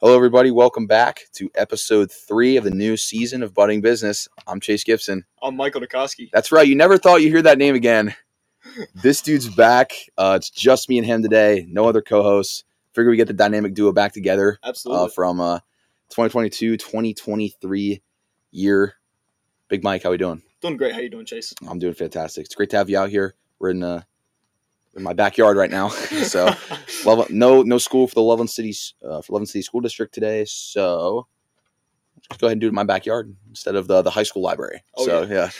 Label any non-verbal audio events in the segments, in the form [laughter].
Hello, everybody. Welcome back to episode three of the new season of Budding Business. I'm Chase Gibson. I'm Michael Dakoske. That's right. You never thought you'd hear that name again. [laughs] This dude's back. Uh, it's just me and him today. No other co-hosts. Figure we get the dynamic duo back together Absolutely. uh, from uh, 2022, 2023 year. Big Mike, how we doing? doing great. How you doing, Chase? I'm doing fantastic. It's great to have you out here. We're in uh, in my backyard right now. [laughs] so [laughs] Love, no no school for the Loveland City uh, for Loveland City School District today. So let's go ahead and do it in my backyard instead of the the high school library. Oh, so yeah,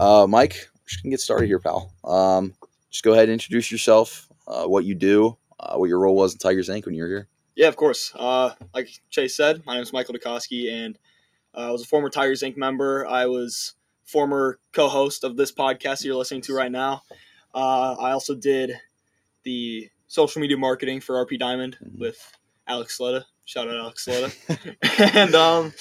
Uh, Mike, we're just gonna get started here, pal. Um, just go ahead and introduce yourself, uh, what you do, uh, what your role was in Tigers Inc. when you were here. yeah, of course. Uh, like Chase said, my name is Michael Dakoske, and uh, I was a former Tigers Inc. member. I was former co-host of this podcast you're listening to right now. Uh, I also did the social media marketing for RP Diamond Mhm. with Alex Sleda. Shout out Alex Sleda. [laughs] and um,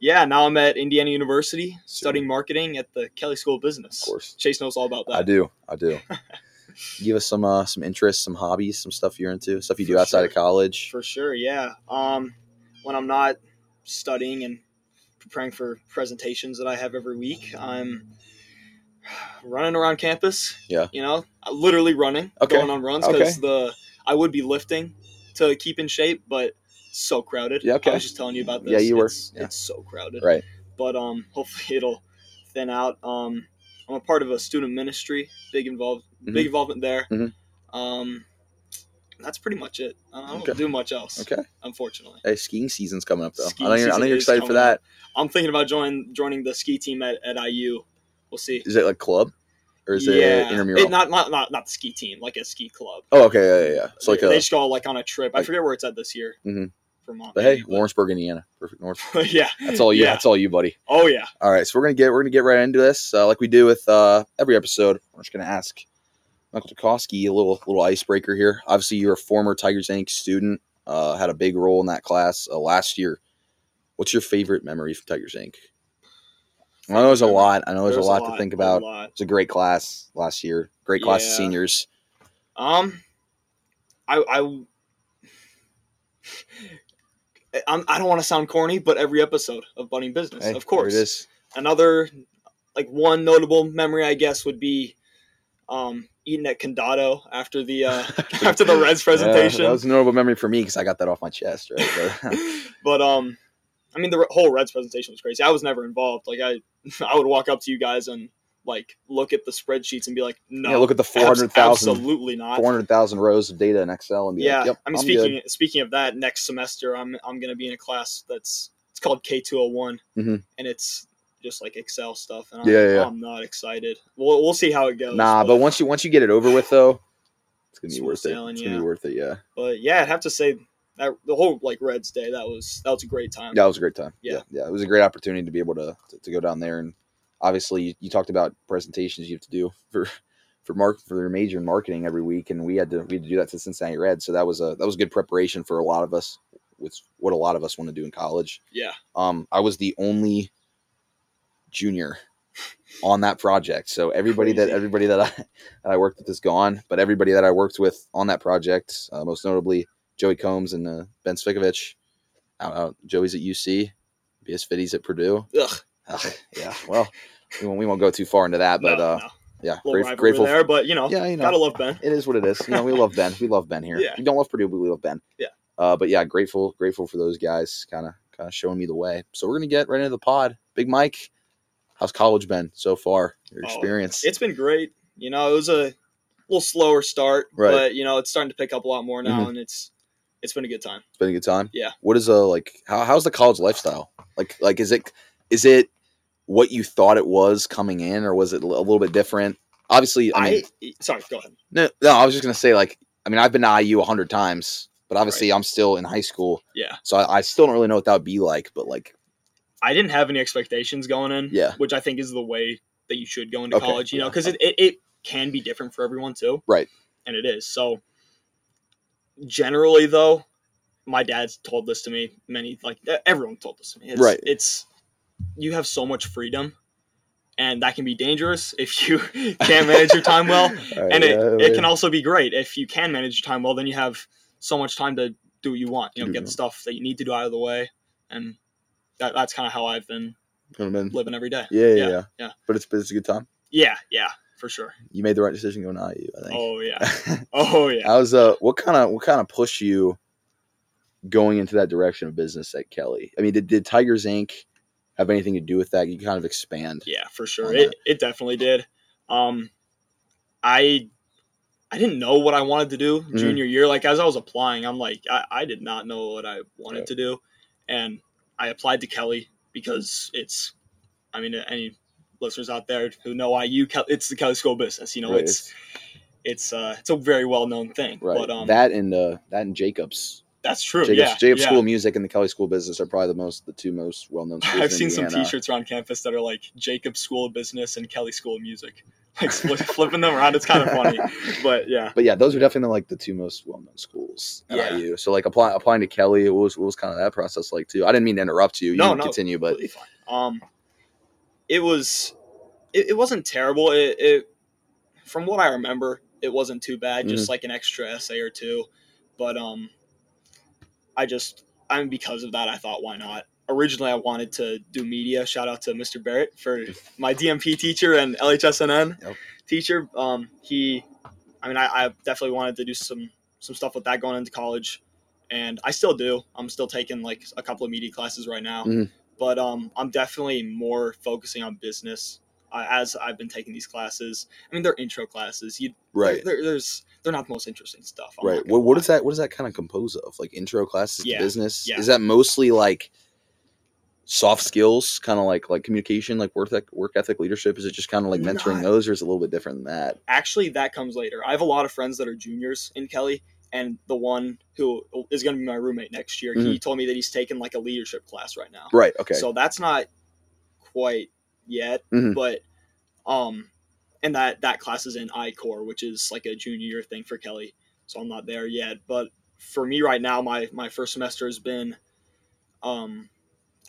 yeah, now I'm at Indiana University studying marketing at the Kelley School of Business. Of course, Chase knows all about that. I do. I do. [laughs] Give us some uh, some interests, some hobbies, some stuff you're into, stuff you do For outside of college. For sure, yeah. Um, when I'm not studying and preparing for presentations that I have every week, I'm running around campus. Yeah. You know, literally running, Okay. going on runs Okay. because the I would be lifting to keep in shape, but so crowded. Yeah, okay. I was just telling you about this. Yeah, you were. It's, Yeah. it's so crowded. Right. But um, hopefully [laughs] it'll thin out. Um, I'm a part of a student ministry. Big involved, Mhm. big involvement there. Mhm. Um, that's pretty much it. I don't Okay. do much else Okay. unfortunately. Hey, skiing season's coming up though. Skiing I know you're, I know you're excited for that. up. I'm thinking about joining joining the ski team at, at IU. We'll see. Is it like club or is yeah, it intramural? It- not, not not not the ski team, like a ski club. oh, okay, yeah, yeah, yeah. It's like they, a. they just go like on a trip. I forget where it's at this year. Mhm. Vermont. But hey, Lawrenceburg, Indiana, perfect north. [laughs] yeah. That's all you. Yeah. That's all you, buddy. Oh yeah. All right, so we're gonna get we're gonna get right into this, uh, like we do with uh, every episode. We're just gonna ask Michael Dakoske a little little icebreaker here. Obviously, you're a former Tigers Inc. student. Uh, had a big role in that class uh, last year. What's your favorite memory from Tigers Inc? I know there's a lot. I know there's, a lot, to think about. lot. It's a great class last year. Great class of seniors. Um, I I. [sighs] I'm, I don't want to sound corny, but every episode of Budding Business, Hey, of course. there it is. another like one notable memory I guess would be um eating at Condado after the uh [laughs] [laughs] after the Reds presentation. Yeah, that was a notable memory for me because I got that off my chest, right? [laughs] But- but um I mean the whole Reds presentation was crazy. I was never involved. Like I I would walk up to you guys and like look at the spreadsheets and be like, no. yeah, look at the 400,000 Absolutely not. 400,000 rows of data in Excel and be yeah. like, yep, I mean I'm speaking good. speaking of that, next semester I'm I'm gonna be in a class that's it's called K two oh one Mhm. and it's just like Excel stuff and I'm, Yeah, yeah. I'm not excited. We'll, we'll see how it goes. Nah, but once you once you get it over with though, it's gonna be worth sailing, it. It's gonna yeah. be worth it. Yeah, But yeah, I'd have to say that the whole like Reds day that was that was a great time. that was a great time. Yeah. yeah, It was a great opportunity to be able to to, to go down there and obviously you, you talked about presentations you have to do for for mark for their major in marketing every week, and we had to we had to do that to Cincinnati Reds. So that was a that was good preparation for a lot of us. With what a lot of us want to do in college. Yeah. Um, I was the only junior on that project. So everybody that everybody that I that I worked with is gone, but everybody that I worked with on that project, uh, most notably Joey Combs and uh, Ben Svikovic, out, out Joey's at UC, BS Fitty's at Purdue. Ugh, Ugh, yeah, well, we won't, we won't go too far into that, but no, uh, no. yeah, rivalry grateful. there, but you know, yeah, you know, gotta love Ben. it is what it is. You know, we love Ben. We love Ben here. Yeah. We don't love Purdue, but we love Ben. Yeah. Uh, but yeah, grateful, grateful for those guys, kind of, kind of showing me the way. So we're gonna get right into the pod. Big Mike, how's college been so far? Your Oh, experience? It's been great. You know, it was a little slower start, Right. but you know, it's starting to pick up a lot more now, Mhm. and it's it's been a good time. It's been a good time. Yeah. What is a like? How, how's the college lifestyle? Like, like is it is it what you thought it was coming in, or was it a little bit different? Obviously, I mean, I sorry, go ahead. no, no, I was just gonna say like, I mean, I've been to IU a hundred times, but obviously I'm still in high school, Yeah, so I, I still don't really know what that would be like. But like, I didn't have any expectations going in. Yeah. which I think is the way that you should go into Okay, college. You know, because it, it it can be different for everyone too. Right. and it is. So generally, though, my dad's told this to me many like everyone told this to me. It's, Right. It's you have so much freedom, and that can be dangerous [laughs] if you [laughs] can't manage your time well. Right, And it, yeah, it yeah. can also be great if you can manage your time well. Then you have so much time to do what you want. You know, get the stuff that you need to do out of the way, and that, that's kind of how I've been Could've been- living every day. Yeah, yeah, Yeah, yeah, yeah. But it's but it's a good time. Yeah, yeah, for sure. You made the right decision going to IU. I think. Oh yeah, [laughs] oh yeah. How's uh what kind of what kind of push you going into that direction of business at Kelley? I mean, did, did Tigers Inc. have anything to do with that? You kind of expand. Yeah, for sure. It it definitely did. Um, I I didn't know what I wanted to do Mhm. junior year. Like as I was applying, I'm like I, I did not know what I wanted Yeah. to do, and I applied to Kelley because it's. I mean, any listeners out there who know IU, it's the Kelley School of Business. You know, Right, it's it's uh it's a very well known thing. Right. But um, that and uh that and Jacobs. that's true. Jacobs, yeah, Jacobs yeah. School of Music and the Kelley School of Business are probably the most the two most well known. I've seen some T-shirts around campus that are like Jacob School of Business and Kelley School of Music, [laughs] flipping them around. It's kind of [laughs] funny, but yeah. But yeah, those are definitely like the two most well known schools at Yeah. IU. So like apply, applying to Kelley, what was what was kind of that process like too? I didn't mean to interrupt you. You No, can no. continue, but. Um, it was, it, it wasn't terrible. It, it, from what I remember, it wasn't too bad. Mm-hmm. Just like an extra essay or two, but um, I just, I mean, because of that, I thought, why not? Originally, I wanted to do media. Shout out to Mr. Barrett for my DMP teacher and LHSNN Yep. teacher. Um, he, I mean, I, I definitely wanted to do some some stuff with that going into college, and I still do. I'm still taking like a couple of media classes right now, Mhm. but um, I'm definitely more focusing on business uh, as I've been taking these classes. I mean, they're intro classes. You right. there- there's they're not the most interesting stuff. I'm Right. What, what is that? What is that kind of compose of? Like intro classes Yeah, to business? yeah. Is that mostly like soft skills, kind of like like communication, like work eth- work ethic, leadership? Is it just kind of like mentoring Not- those, or is it a little bit different than that? actually that comes later. I have a lot of friends that are juniors in Kelley, and the one who is going to be my roommate next year, he told me that he's taking like a leadership class right now. Right. Okay. So that's not quite yet, Mhm. but um, and that that class is in I-Core, which is like a junior year thing for Kelley. So I'm not there yet, but for me right now, my my first semester has been um,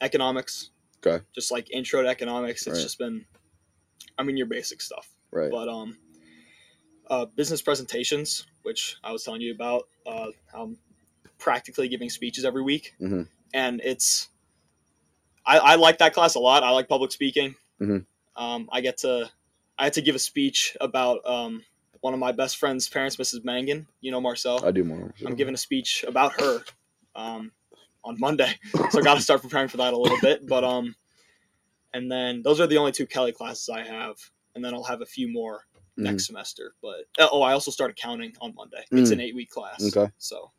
economics. Okay. Just like intro to economics, it's Right. just been, I mean, your basic stuff right. but um uh, business presentations which i was telling you about uh, i'm practically giving speeches every week Mhm. and it's I, I like that class a lot i like public speaking Mhm. um, i get to i had to give a speech about um, one of my best friend's parents mrs mangan you know marcel I do more. i'm giving a speech about her um, on monday so i got to start preparing for that a little bit but um and then those are the only two kelley classes i have and then i'll have a few more Mhm. next semester but uh, oh i also started counting on monday it's Mm. an eight week class Okay. so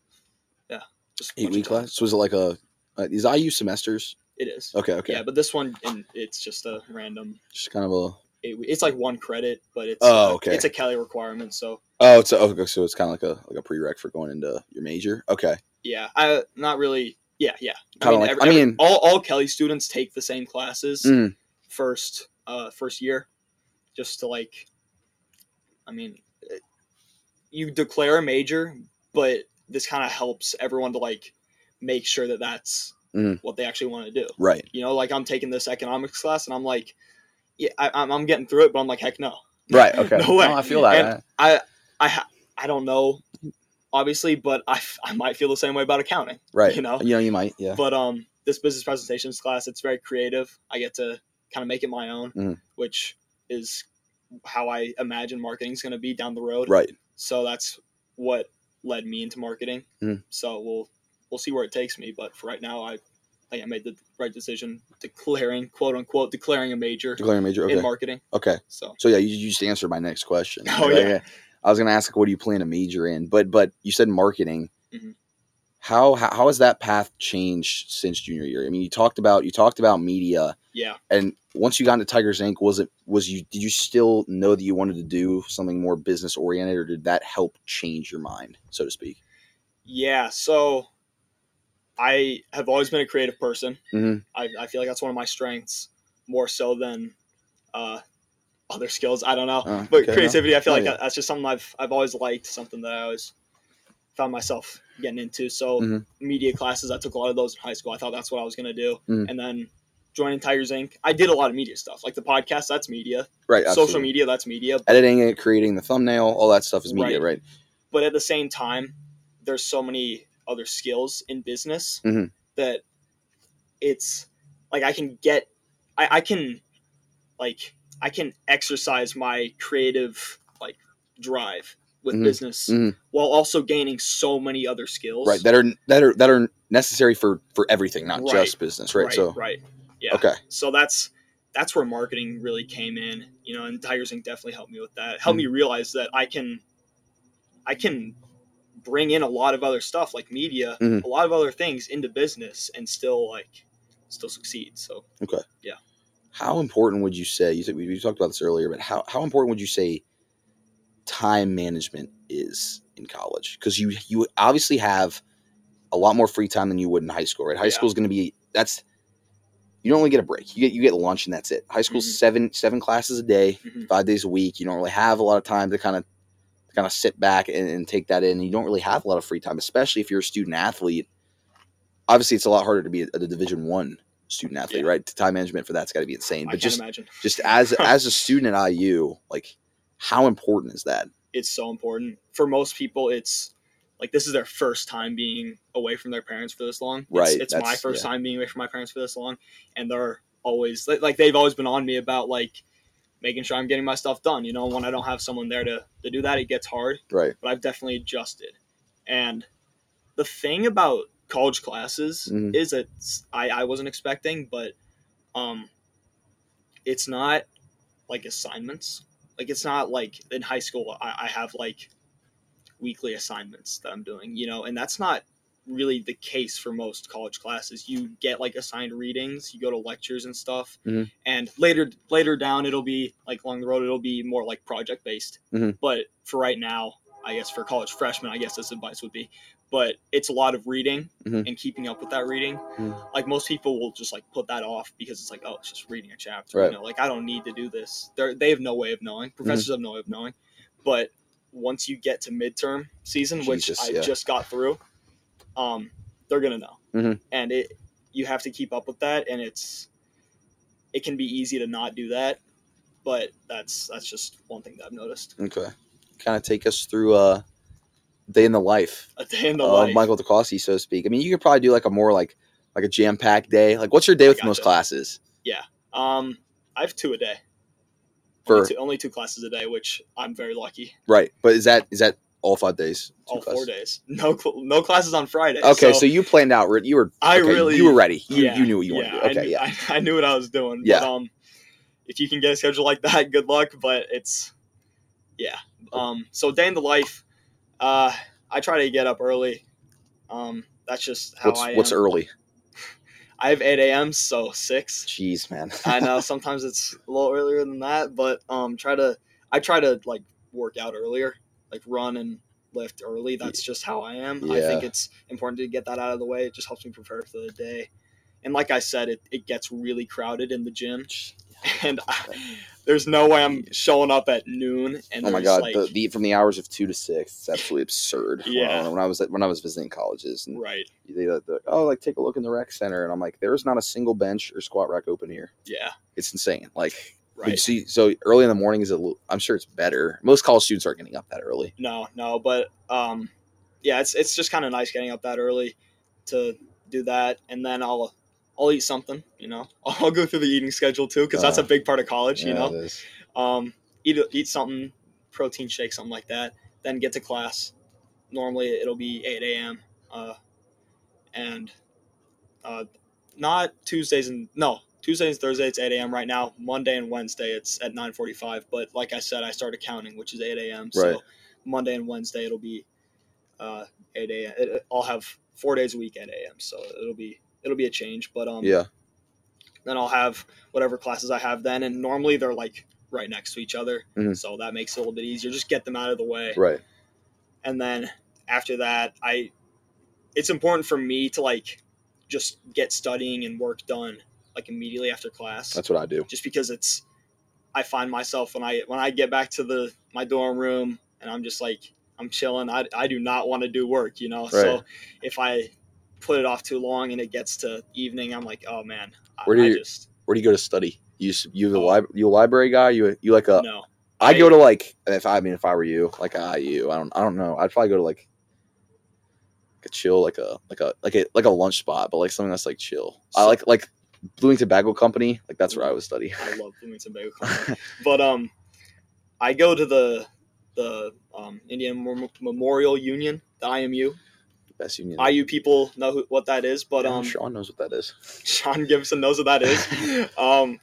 yeah just eight week class. So was it like a uh, these IU semesters? it is Okay. Okay. yeah but this one and it's just a random Just kind of a. week, it's like one credit but it's Oh, uh, okay. it's a kelley requirement so Oh, it's a, okay. So it's kind of like a like a prereq for going into your major. Okay. yeah i not really yeah yeah Kinda like- I mean- all, all kelley students take the same classes Mm, first uh first year just to like i mean it- you declare a major but this kind of helps everyone to like make sure that that's Mhm. what they actually want to do right. you know like i'm taking this economics class and i'm like yeah I, I'm, I'm getting through it but i'm like heck no Right. Okay. [laughs] No way. I feel that. And- i i ha- i don't know obviously but I, I might feel the same way about accounting [laughs] right. you know? You know. You might. Yeah. but um this business presentations class it's very creative i get to kind of make it my own Mhm. which is how i imagine marketing is going to be down the road Right. so that's what led me into marketing Mhm. so we'll we'll see where it takes me but for right now i think i made the right decision declaring quote unquote declaring a major Declaring a major. Okay. in marketing okay. so So yeah, you, you just answered my next question. [laughs] Oh, Right, yeah. I was gonna ask what do you plan to major in, but but you said marketing. Mhm. How, how how has that path changed since junior year? I mean, you talked about you talked about media, yeah and once you got into Tigers Inc., was it was you did you still know that you wanted to do something more business oriented, or did that help change your mind, so to speak? yeah so i have always been a creative person Mhm. I, I feel like that's one of my strengths more so than uh, other skills i don't know Uh, but okay, no. creativity i feel Oh, like yeah. that's just something i've i've always liked something that i always found myself getting into so Mhm. media classes i took a lot of those in high school i thought that's what i was going to do Mhm. and then joining Tigers Inc. I did a lot of media stuff, like the podcast. That's media. Right. Social media. That's media. editing it, creating the thumbnail, all that stuff is media, right? But at the same time, there's so many other skills in business Mhm. that it's like I can get, I, I can, like I can exercise my creative like drive with Mhm. business Mhm. while also gaining so many other skills. Right. That are that are that are necessary for for everything, not Right. just business, right? right, so right, yeah. okay, So that's that's where marketing really came in, you know, and Tigers Inc. definitely helped me with that. Helped Mm. me realize that I can, I can bring in a lot of other stuff like media, Mhm. a lot of other things into business and still like still succeed. So how important would you say? You said we, we talked about this earlier, but how how important would you say time management is in college? Because you you obviously have a lot more free time than you would in high school, right? High Yeah. school is going to be that's you don't really get a break. You get you get lunch and that's it. High school's Mhm. seven seven classes a day, Mhm. five days a week. You don't really have a lot of time to kind of kind of sit back and, and take that in. You don't really have a lot of free time, especially if you're a student athlete. Obviously, it's a lot harder to be a, a Division One student athlete, Yeah. right? Time management for that's got to be insane. But just imagine. just as [laughs] as a student at IU, like how important is that? It's so important for most people. It's like this is their first time being away from their parents for this long. It's- Right, It's, my first yeah. time being away from my parents for this long, and they're always like, like they've always been on me about like making sure I'm getting my stuff done. You know, when I don't have someone there to to do that, it gets hard. Right. But I've definitely adjusted. And the thing about college classes Mhm. is that I I wasn't expecting, but um, it's not like assignments. Like it's not like in high school I, I have like weekly assignments that I'm doing, you know, and that's not really the case for most college classes. You get like assigned readings, you go to lectures and stuff, Mhm. and later later down it'll be like along the road it'll be more like project based. Mhm. But for right now, I guess for college freshmen, I guess this advice would be, but it's a lot of reading Mhm. and keeping up with that reading. Mhm. Like most people will just like put that off because it's like, oh, it's just reading a chapter. Right. You know, like I don't need to do this. They're, they have no way of knowing. Professors have no way of knowing. But once you get to midterm season, which I yeah. just got through, um, they're gonna know, Mhm. and it you have to keep up with that, and it's it can be easy to not do that, but that's that's just one thing that I've noticed. Okay. Kind of take us through uh day in the life A day in the life. Michael Dakoske, so to speak. I mean, you could probably do like a more like like a jam packed day. Like, what's your day I with most gotcha. classes? Yeah, um, I have two a day. For Only two, only two classes a day, which I'm very lucky. right, but is that is that all five days? Two All classes? four days. No, no classes on Friday. Okay, so, you planned out. You were I okay, really you were ready. You yeah, you knew what you yeah, wanted to do. I Okay, knew, yeah. I, I knew what I was doing. Yeah. But, um, if you can get a schedule like that, good luck. But it's, yeah. Um, so day in the life, uh, I try to get up early. Um, that's just how What's I am. what's early? [laughs] I have eight a.m. So six. Jeez, man. [laughs] I know sometimes it's a little earlier than that, but um, try to I try to like work out earlier, like run and lift early. That's just how I am. Yeah. I think it's important to get that out of the way. It just helps me prepare for the day. And like I said, it, it gets really crowded in the gym, [laughs] and I, there's no way I'm showing up at noon. And Oh my god, like, the, the from the hours of two to six, it's absolutely absurd. When I- Yeah. when I was at, when I was visiting colleges, and right, they like, they're like, oh, like take a look in the rec center, and I'm like, there's not a single bench or squat rack open here. yeah, It's insane. Like, right. see, so early in the morning is a little, I'm sure it's better. Most college students aren't getting up that early. No, no, but um, yeah, it's it's just kind of nice getting up that early to do that, and then I'll I'll eat something. You know, [laughs] I'll go through the eating schedule too because that's a Uh, big part of college. You know, um, eat eat something, protein shake, something like that. Then get to class. Normally it'll be eight a.m. Uh, and uh, not Tuesdays and no Tuesdays and Thursdays it's eight a.m. Right now Monday and Wednesday it's at nine forty-five. But like I said, I started counting, which is eight a.m. Right. So Monday and Wednesday it'll be uh, eight a.m. It, I'll have four days a week at a.m. So it'll be it'll be a change. But um, Yeah, then I'll have whatever classes I have then, and normally they're like right next to each other, Mhm. so that makes it a little bit easier. Just get them out of the way, right. and then after that, I it's important for me to like just get studying and work done like immediately after class, That's what I do. just because it's I find myself when I when I get back to the my dorm room and I'm just like I'm chilling. I, I do not want to do work, you know. So if I put it off too long and it gets to evening, I'm like, oh man, Where do I you- just Where do you go to study? You you the lib- you a library guy? You you like a? no. I I- go to like if I, I mean if I were you like a IU I don't I don't know I'd probably go to like a chill like a like a like a like a lunch spot but like something that's like chill I like like Bloomington Tobacco Company like that's where I would study I love Bloomington Bagel [laughs] Company. but um, I go to the the um, Indiana Memorial Union, the IMU. Best union IU people know who, what that is, but Yeah, um, Sean knows what that is [laughs] Sean Gibson knows what that is. [laughs] um,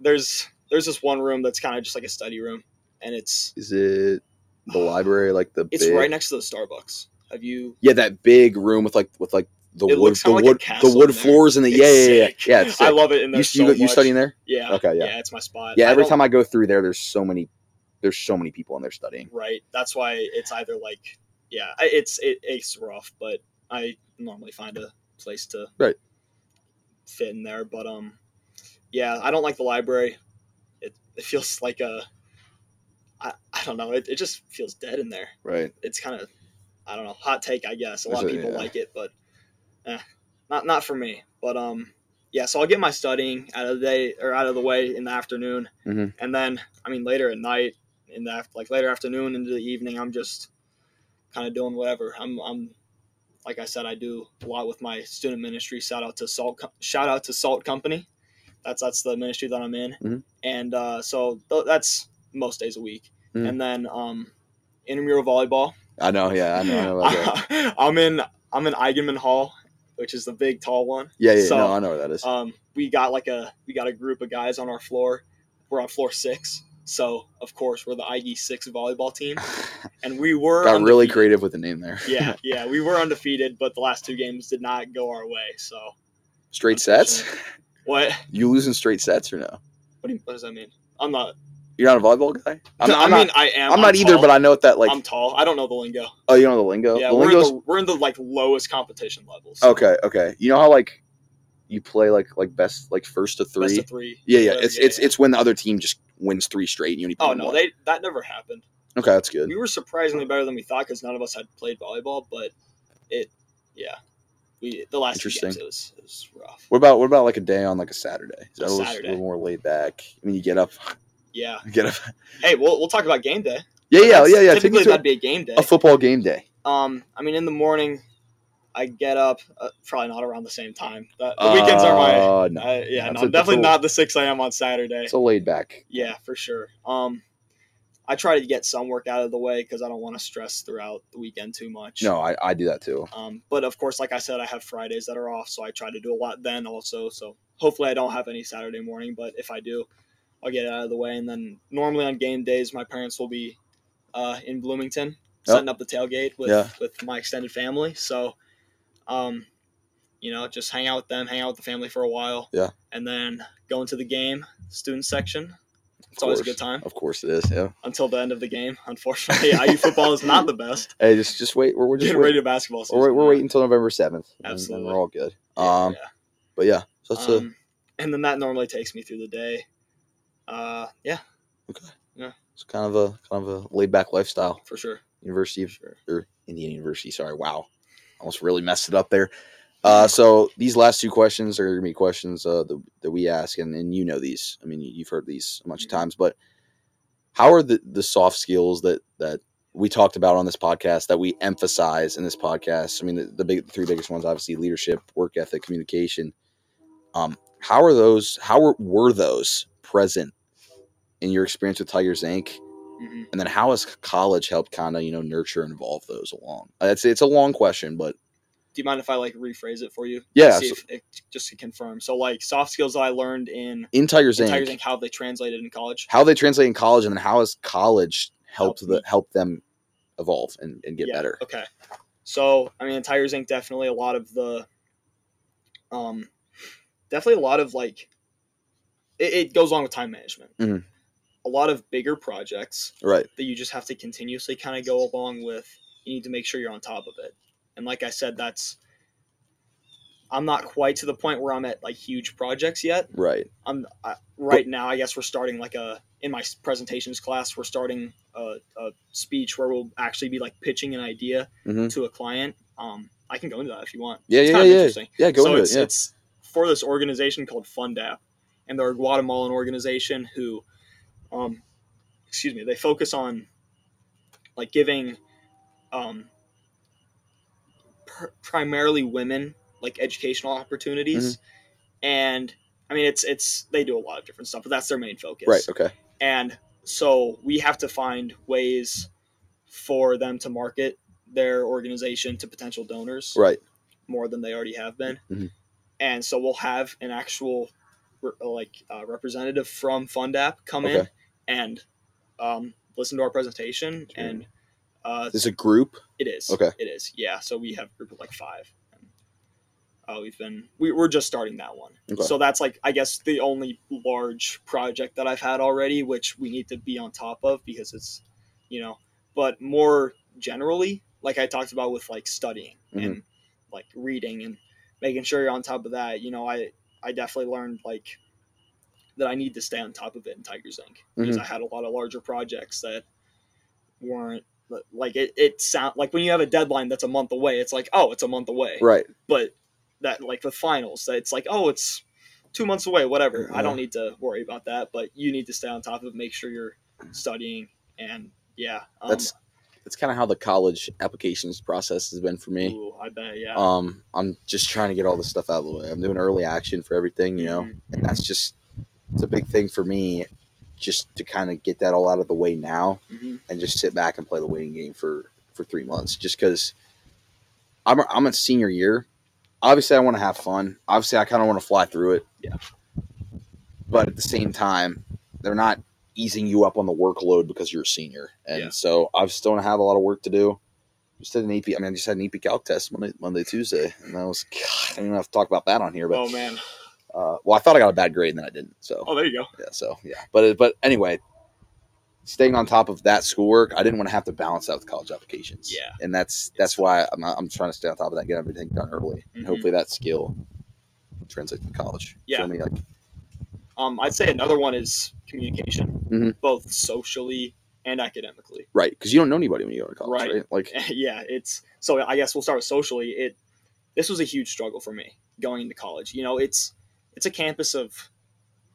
there's there's this one room that's kind of just like a study room, and it's is it the library like the it's big, right next to the Starbucks. Have you? yeah that big room with like with like the It wood the like wood the wood floors and the yeah yeah yeah yeah it's I love it in there you, so you, you studying there Yeah. Okay, yeah. Yeah, it's my spot. yeah every don't- time I go through there there's so many there's so many people in there studying right that's why it's either like yeah it's it, it's rough but i normally find a place to Right. fit in there but um yeah i don't like the library it, it feels [laughs] like a I, I don't know it, it just feels dead in there right it's kind of i don't know hot take i guess a lot of it? people Yeah. like it but eh, not not for me but um yeah so i'll get my studying out of the day or out of the way in the afternoon Mhm. and then i mean later at night in the like later afternoon into the evening i'm just kind of doing whatever i'm i'm like i said i do a lot with my student ministry shout out to salt shout out to salt company that's that's the ministry that i'm in Mhm. and uh, so th- that's most days a week Mhm. and then um intramural volleyball I know yeah I know, I know about that. [laughs] I'm in I'm in Eigenmann Hall, which is the big tall one. yeah yeah So, no I know where that is Um, we got like a we got a group of guys on our floor. We're on floor six, so of course we're the IG six volleyball team, [laughs] and we were got really creative with the name there Yeah, [laughs] yeah, we were undefeated, but the last two games did not go our way. So straight sets what? you losing straight sets or no What, do you, what does that mean? I'm not. you're not a volleyball guy I'm, I I'm mean, not I am. I'm not either tall. but I know what that like I'm tall. I don't know the lingo. oh you know the lingo yeah, the we're in the we're in the like lowest competition levels. okay okay you know how like you play like like best like first to three Best of three. yeah yeah it's it's yeah. it's when the other team just wins three straight and you Oh no, one. they that never happened. okay that's good We were surprisingly better than we thought because none of us had played volleyball, but it, yeah, we the last two Interesting. games it was it was rough. what about what about like a day on like a Saturday is that A a little, Saturday. more laid back I mean you get up Yeah. [laughs] get up Hey, we'll we'll talk about game day. yeah yeah yeah yeah Typically that'd be a game day. a football game day Um, I mean, in the morning, I get up uh, probably not around the same time. The, the weekends are my. Uh, no. Uh, yeah, no, definitely a- not the six a.m. on Saturday. it's a laid back Yeah, for sure. Um, I try to get some work out of the way because I don't want to stress throughout the weekend too much. no I, I do that too Um, but of course, like I said, I have Fridays that are off, so I try to do a lot then also. So hopefully, I don't have any Saturday morning, but if I do, I'll get it out of the way. And then normally on game days, my parents will be uh, in Bloomington setting up the tailgate with Yeah. with my extended family. So, um, you know, just hang out with them, hang out with the family for a while. Yeah. And then go into the game, student section. It's Of always a good time of course it is yeah until the end of the game. Unfortunately, [laughs] IU football is not the best. [laughs] hey just just wait we're, we're just Getting ready to basketball season. we're, we're waiting until November seventh Absolutely. and we're all good Yeah, um yeah. but yeah so that's a Um, and then that normally takes me through the day. Uh, yeah. Okay. yeah, it's kind of a kind of a laid back lifestyle for sure. University of Sure. or Indiana University. Sorry, wow, almost really messed it up there. Uh, so these last two questions are gonna be questions uh, that, that we ask, and, and you know these. I mean, you- you've heard these a bunch of times, but how are the the soft skills that that we talked about on this podcast that we emphasize in this podcast? I mean, the, the big the three biggest ones, obviously, leadership, work ethic, communication. Um, how are those? How were, were those present in your experience with Tigers Inc? Hmm and then how has college helped kind of you know nurture and evolve those along it's it's a long question but Do you mind if I like rephrase it for you? Yeah, so- it, just to confirm. So like soft skills that I learned in, in tigers in inc Tigers Inc. How they translated in college. how they translate in college and then how has college helped Helped the help them evolve and, and get Yeah, better Okay. So I mean, in Tigers Inc. Definitely a lot of the, um, definitely a lot of like, it, it goes along with time management. Mhm. A lot of bigger projects right that you just have to continuously kind of go along with. You need to make sure you're on top of it. And like I said, that's I'm not quite to the point where I'm at like huge projects yet. right I'm I, right now. I guess we're starting like a in my presentations class. We're starting a, a speech where we'll actually be like pitching an idea hmm to a client. Um, I can go into that if you want. yeah It's yeah kind of yeah yeah yeah go so into it's it yeah it's for this organization called fundap and they're a Guatemalan organization who, um, excuse me, they focus on like giving um, pr- primarily women like educational opportunities, and I mean it's it's they do a lot of different stuff, but that's their main focus. Right. Okay. And so we have to find ways for them to market their organization to potential donors Right. more than they already have been. Mhm. And so we'll have an actual like uh, representative from FUNDAP come in Okay. And um, listen to our presentation. Sure. And uh, is a group. it is. Okay. It is. Yeah. So we have a group of like five. And, uh, we've been we, we're just starting that one. Okay. So that's like I guess the only large project that I've had already, which we need to be on top of because it's you know, but more generally, like I talked about with like studying Mm-hmm. and like reading and making sure you're on top of that. You know, I I definitely learned like that I need to stay on top of it in Tigers Inc. because Mm-hmm. I had a lot of larger projects that weren't like it. It sound like when you have a deadline that's a month away, it's like oh, it's a month away. Right. But that like with finals, that it's like oh, it's two months away. Whatever. I don't need to worry about that. But you need to stay on top of it. Make sure you're studying and yeah. Um, That's that's kind of how the college applications process has been for me. ooh, I bet yeah. Um, I'm just trying to get all this stuff out of the way. I'm doing early action for everything, you know, Mhm. and that's just it's a big thing for me, just to kind of get that all out of the way now, Mhm. and just sit back and play the waiting game for for three months. Just because I'm a, I'm a senior year, obviously I want to have fun. Obviously I kind of want to fly through it. Yeah. But at the same time, they're not easing you up on the workload because you're a senior, and Yeah. so I still have a lot of work to do. Just did an AP I mean, I just had an AP Calc test Monday, Monday, Tuesday, and that was. God, I don't even have to talk about that on here, but oh man. Uh, well, I thought I got a bad grade and then I didn't. So Oh, there you go. yeah, so yeah, but but anyway, staying on top of that schoolwork, I didn't want to have to balance out with college applications. Yeah. and that's that's why I'm I'm trying to stay on top of that, get everything done early, and Mhm. hopefully that skill translates to college. Yeah. Me? Like Um, I'd say another one is communication, Mhm. both socially and academically. right, because you don't know anybody when you go to college, Right. right? Like [laughs] yeah, it's so I guess we'll start with socially. It this was a huge struggle for me going into college. You know, it's it's a campus of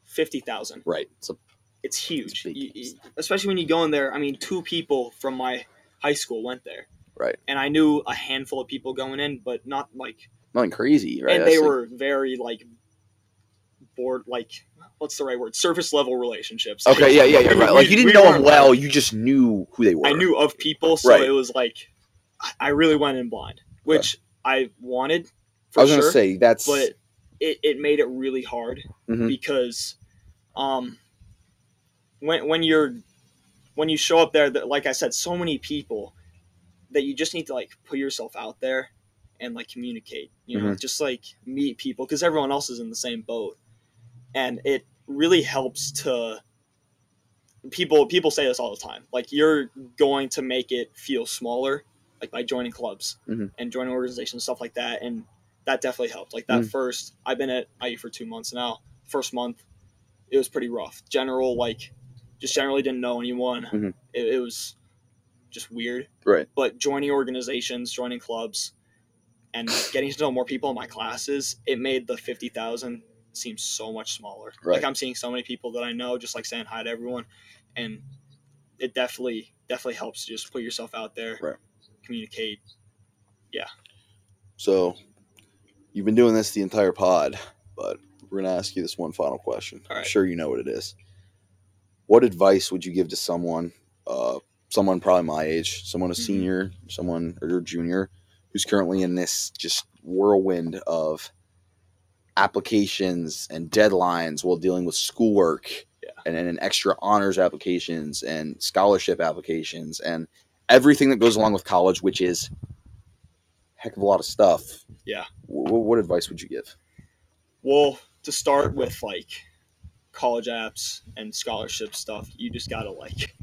fifty thousand. right, so It's huge, It's You- you- especially when you go in there. I mean, two people from my high school went there, right, and I knew a handful of people going in, but not like. nothing crazy, right? and That's they like- were very like bored, like what's the right word? Surface level relationships. okay, yeah, yeah, yeah, right. Like you didn't We know them well, you just knew who they were. I knew of people, so Right. it was like I- really went in blind, which I wanted for I was sure, gonna say that's but it, it made it really hard Mhm. because um when when you're when you show up there, that like I said, so many people that you just need to like put yourself out there and like communicate, you know, Mhm. just like meet people because everyone else is in the same boat, and it really helps to people people say this all the time like you're going to make it feel smaller like by joining clubs Mhm. and joining organizations stuff like that and that definitely helped like that Mm. first i've been at IU for two months now first month it was pretty rough general like just generally didn't know anyone Mhm. it, it was just weird right. but joining organizations joining clubs and getting to know more people in my classes it made the 50000 seem so much smaller Right. like i'm seeing so many people that i know just like saying hi to everyone and it definitely definitely helps to just put yourself out there Right. communicate Yeah. So you've been doing this the entire pod, but we're gonna ask you this one final question. All I'm sure you know what it is. What advice would you give to someone, uh, someone probably my age, someone a Mhm. senior, someone or a junior, who's currently in this just whirlwind of applications and deadlines while dealing with schoolwork Yeah. and, and extra honors applications and scholarship applications and everything that goes along with college, which is heck of a lot of stuff. Yeah. W- what advice would you give? well to start with like college apps and scholarship stuff you just gotta like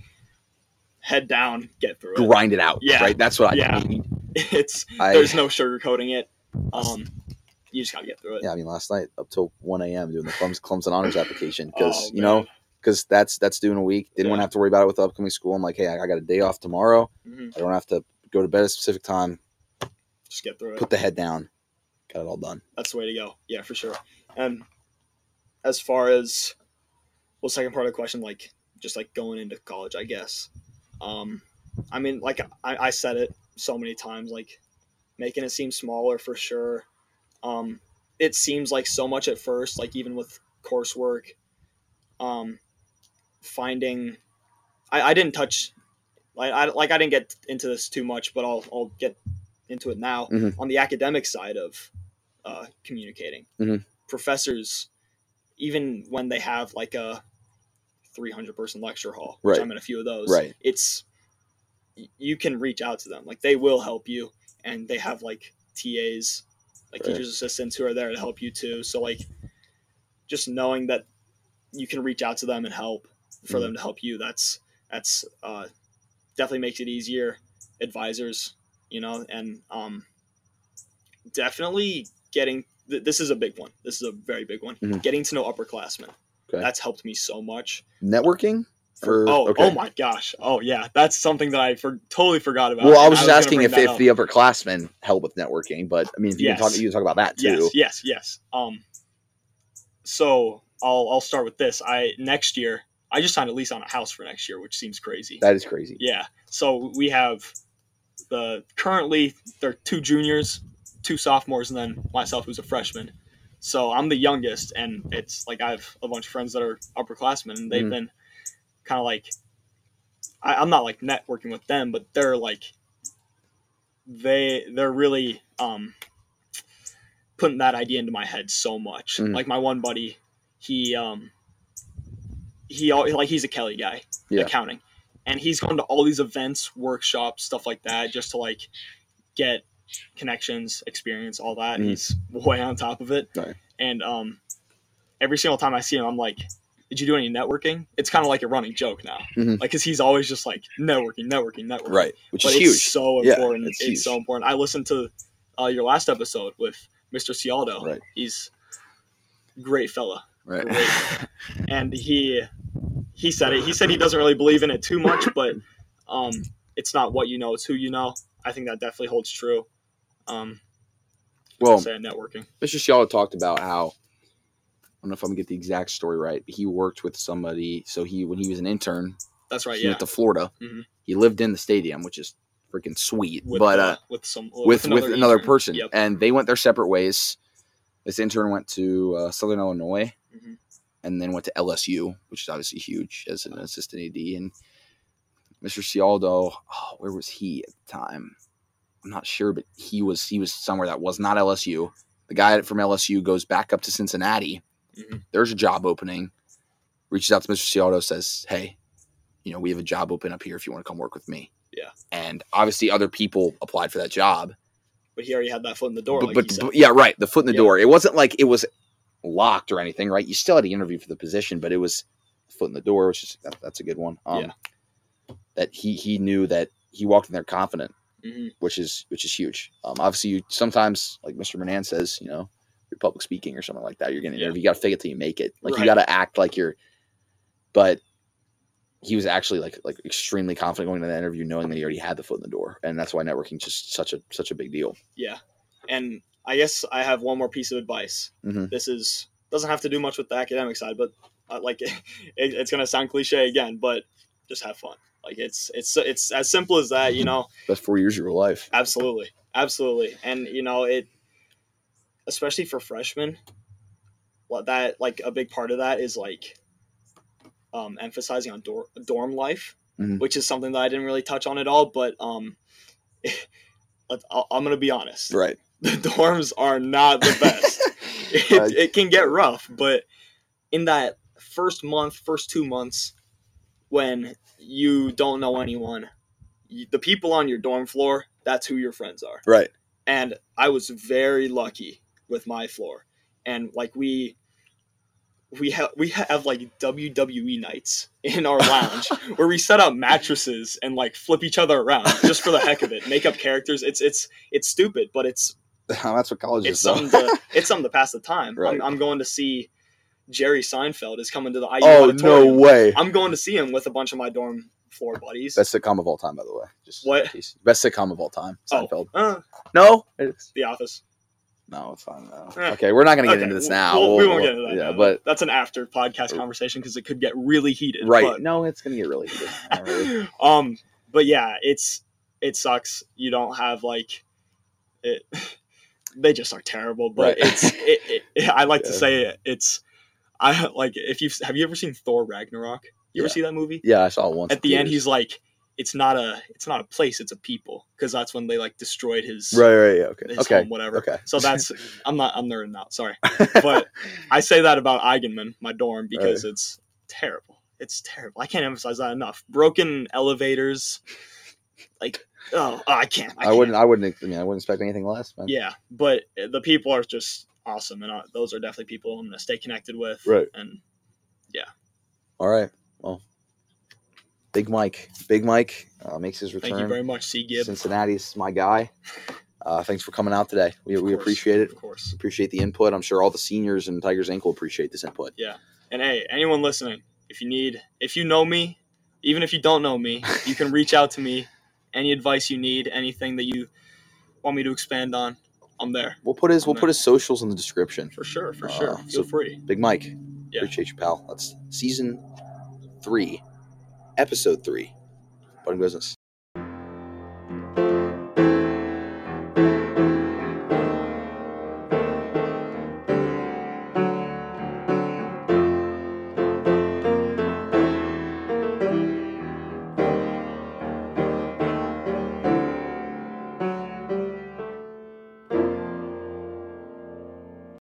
head down get through it Grind it out. Yeah. Right. That's what I Yeah. need. [laughs] it's I, there's no sugarcoating it um you just gotta get through it yeah. I mean, last night up till one a.m. doing the Clemson, Clemson honors application because Oh, you know because that's that's doing a week. Didn't want to have to worry about it with the upcoming school. I'm like, hey, I, I got a day off tomorrow. Mhm. I don't have to go to bed at a specific time. Just get through it Put the head down. Got it all done. that's the way to go. Yeah, for sure. And as far as well, second part of the question, like just like going into college, I guess. Um, I mean, like I, I said it so many times, like making it seem smaller for sure. Um, it seems like so much at first, like even with coursework, um, finding. I, I didn't touch, like I like I didn't get into this too much, but I'll I'll get into it now Mhm. on the academic side of uh, communicating. Mhm. Professors, even when they have like a 300 person lecture hall, which Right. I'm in a few of those, Right. it's you can reach out to them. Like they will help you, and they have like TAs, like Right. teachers assistants who are there to help you too. So like, just knowing that you can reach out to them and help for Mhm. them to help you. That's that's uh, definitely makes it easier. Advisors, you know, and um, definitely getting. Th- this is a big one. This is a very big one. Mhm. Getting to know upperclassmen. Okay. That's helped me so much. Networking for oh, okay. oh my gosh. Oh yeah, that's something that I for, totally forgot about. Well, I was just gonna asking if, if up. the upperclassmen help with networking, but I mean, if you can talk, Yes. you can talk about that too. Yes, yes, yes. Um, so I'll I'll start with this. I next year I just signed a lease on a house for next year, which seems crazy. That is crazy. Yeah. So we have the currently there are two juniors, two sophomores, and then myself who's a freshman. So I'm the youngest, and it's like I have a bunch of friends that are upperclassmen, and they've Mhm. been kind of like I, I'm not like networking with them, but they're like they they're really um putting that idea into my head so much. Mhm. Like my one buddy, he um he like he's a Kelley guy, Yeah. accounting, and he's going to all these events, workshops, stuff like that, just to like get connections, experience, all that. Mhm. He's way on top of it, Right. and um every single time I see him, I'm like. Did you do any networking? It's kind of like a running joke now, Mhm. like because he's always just like networking, networking, networking Right, which but is it's huge. so Yeah, important. it's it's huge. so important. I listened to uh, your last episode with Mr. Cialdo. Right. He's great fella, Right. great. [laughs] and he he said it. He said he doesn't really believe in it too much, but um, it's not what you know; it's who you know. I think that definitely holds true. Um, well, say networking. Mr. Sciallo talked about how I don't know if I'm gonna get the exact story right, but he worked with somebody. So he, when he was an intern, That's right. he Yeah, went to Florida. Mhm. He lived in the stadium, which is freaking sweet. with but uh, uh, with some with with another intern. person, Yep. and they went their separate ways. This intern went to uh, Southern Illinois. And then went to LSU, which is obviously huge as an assistant AD. And Mr. Cialdo, oh, where was he at the time? I'm not sure, but he was he was somewhere that was not LSU. The guy from LSU goes back up to Cincinnati. Mhm. There's a job opening. Reaches out to Mr. Cialdo, says, "Hey, you know we have a job open up here if you want to come work with me." Yeah. And obviously, other people applied for that job. But he already had that foot in the door. But, like but, but- yeah, right. The foot in the Yeah. door. It wasn't like it was locked or anything, right? You still had to interview for the position, but it was foot in the door, which is that, that's a good one. Um, That he he knew that he walked in there confident, Mhm. which is which is huge. Um, obviously, you sometimes like Mr. Manan says, you know, you're public speaking or something like that. You're getting Yeah. interview. You got to fake it till you make it. Like you got to act like you're. But he was actually like like extremely confident going to that interview, knowing that he already had the foot in the door, and that's why networking is just such a such a big deal. Yeah. And I guess I have one more piece of advice. Mhm. This is doesn't have to do much with the academic side, but uh, like [laughs] it, it's gonna sound cliche again, but just have fun. Like it's it's it's as simple as that, you know. [laughs] Best four years of your life. Absolutely, absolutely, and you know it, especially for freshmen. What that like a big part of that is like um, emphasizing on dor- dorm life, Mhm. which is something that I didn't really touch on at all. But um, [laughs] I'm gonna be honest Right. [laughs] the dorms are not the best. [laughs] It, it can get rough, but in that first month, first two months, when you don't know anyone, you, the people on your dorm floor, that's who your friends are. Right. And I was very lucky with my floor, and like we. We have we have like WWE nights in our lounge [laughs] where we set up mattresses and like flip each other around just for the heck of it. Make up characters. It's it's it's stupid, but it's [laughs] That's what college it's is, something to [laughs] it's something to pass the time. Right. I'm, I'm going to see Jerry Seinfeld is coming to the IU oh no way! I'm going to see him with a bunch of my dorm floor buddies. Best sitcom of all time, by the way. Just What? case. Best sitcom of all time. Oh. Seinfeld. Uh, No. It's, the Office. No, it's fine. No. Eh. Okay, we're not gonna get Okay, into this we'll- now. we'll- we We'll- won't get we'll- into that. Yeah, now. but that's an after podcast conversation because it could get really heated. right. but- no, it's gonna get really heated. Really. [laughs] um, but yeah, it's it sucks. You don't have like it. They just are terrible. But Right. it's it, it, [laughs] I like to say it, it's I like if you have you ever seen Thor Ragnarok? You ever see that movie? Yeah, I saw it once. At the end, he's like, it's not a it's not a place, it's a people because that's when they like destroyed his right, right, yeah, okay, his okay, home, whaver. okay. So that's I'm not I'm nerding out. Sorry, [laughs] but I say that about Eigenmann, my dorm, because it's terrible. It's terrible. I can't emphasize that enough. Broken elevators, like oh, oh, I can't. I, I can't. wouldn't. I wouldn't. I mean, I wouldn't expect anything less. Man. Yeah, but the people are just awesome, and uh, those are definitely people I'm gonna stay connected with. Right. And yeah. All right. Well, Big Mike. Big Mike uh, makes his return. thank you very much, C. Gibb. Cincinnati's my guy. Uh, thanks for coming out today. We, we appreciate it. Of course. Appreciate the input. I'm sure all the seniors and Tigers Inc. will appreciate this input. Yeah. And hey, anyone listening, if you need, if you know me, even if you don't know me, you can reach out to me. [laughs] Any advice you need, anything that you want me to expand on, I'm there We'll put his we'll Amen. put his socials in the description. for sure. For Uh, sure. so- Feel free. Big Mike. Yeah. Appreciate you, pal. That's season three, episode three. Budding business.